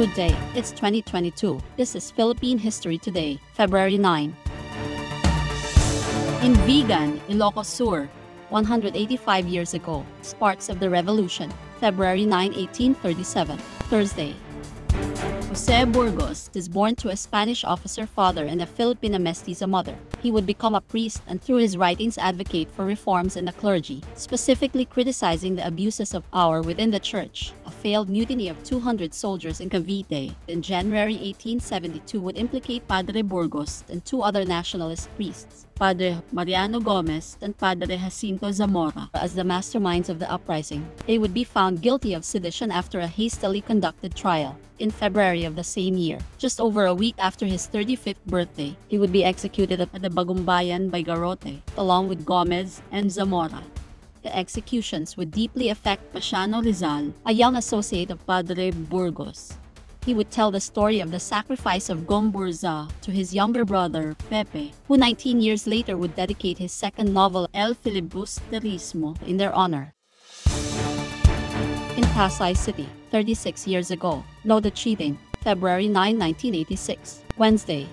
Good day, it's 2022. This is Philippine History Today, February 9. In Vigan, Ilocos Sur, 185 years ago, sparks of the revolution, February 9, 1837, Thursday. Jose Burgos is born to a Spanish officer father and a Filipina mestiza mother. He would become a priest and through his writings advocate for reforms in the clergy, specifically criticizing the abuses of power within the church. Failed mutiny of 200 soldiers in Cavite in January 1872 would implicate Padre Burgos and two other nationalist priests, Padre Mariano Gomez and Padre Jacinto Zamora, as the masterminds of the uprising. They would be found guilty of sedition after a hastily conducted trial. In February of the same year, just over a week after his 35th birthday, he would be executed at the Bagumbayan by garrote, along with Gomez and Zamora. The executions would deeply affect Paciano Rizal, a young associate of Padre Burgos. He would tell the story of the sacrifice of Gomburza to his younger brother, Pepe, who 19 years later would dedicate his second novel, El Filibusterismo, in their honor. In Pasay City, 36 years ago, no the cheating, February 9, 1986, Wednesday,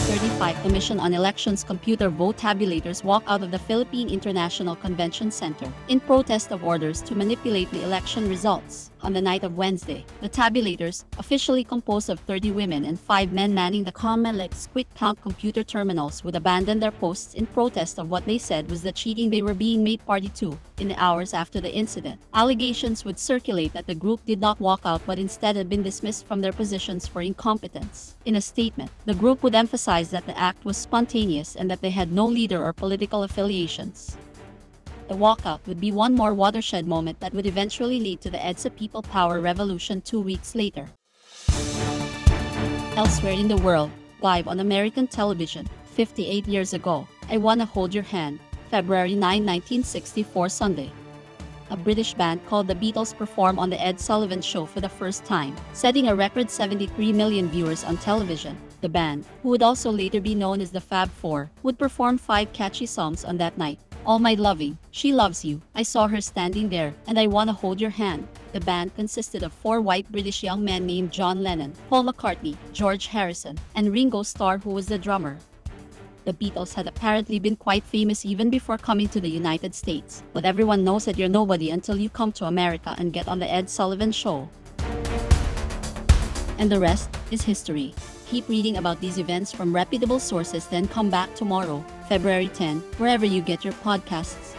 35 Commission on Elections computer vote tabulators walk out of the Philippine International Convention Center in protest of orders to manipulate the election results. On the night of Wednesday, the tabulators, officially composed of 30 women and 5 men manning the COMELEC's quick count computer terminals, would abandon their posts in protest of what they said was the cheating they were being made party to in the hours after the incident. Allegations would circulate that the group did not walk out but instead had been dismissed from their positions for incompetence. In a statement, the group would emphasize that the act was spontaneous and that they had no leader or political affiliations. The walkout would be one more watershed moment that would eventually lead to the EDSA People Power Revolution two weeks later. Elsewhere in the world, live on American television, 58 years ago, I Wanna Hold Your Hand, February 9, 1964 Sunday. A British band called the Beatles perform on the Ed Sullivan Show for the first time, setting a record 73 million viewers on television. The band, who would also later be known as the Fab Four, would perform five catchy songs on that night. All My Loving, She Loves You, I Saw Her Standing There, and I Wanna Hold Your Hand. The band consisted of four white British young men named John Lennon, Paul McCartney, George Harrison, and Ringo Starr, who was the drummer. The Beatles had apparently been quite famous even before coming to the United States, but everyone knows that you're nobody until you come to America and get on the Ed Sullivan Show. And the rest is history. Keep reading about these events from reputable sources, then come back tomorrow, February 10, wherever you get your podcasts.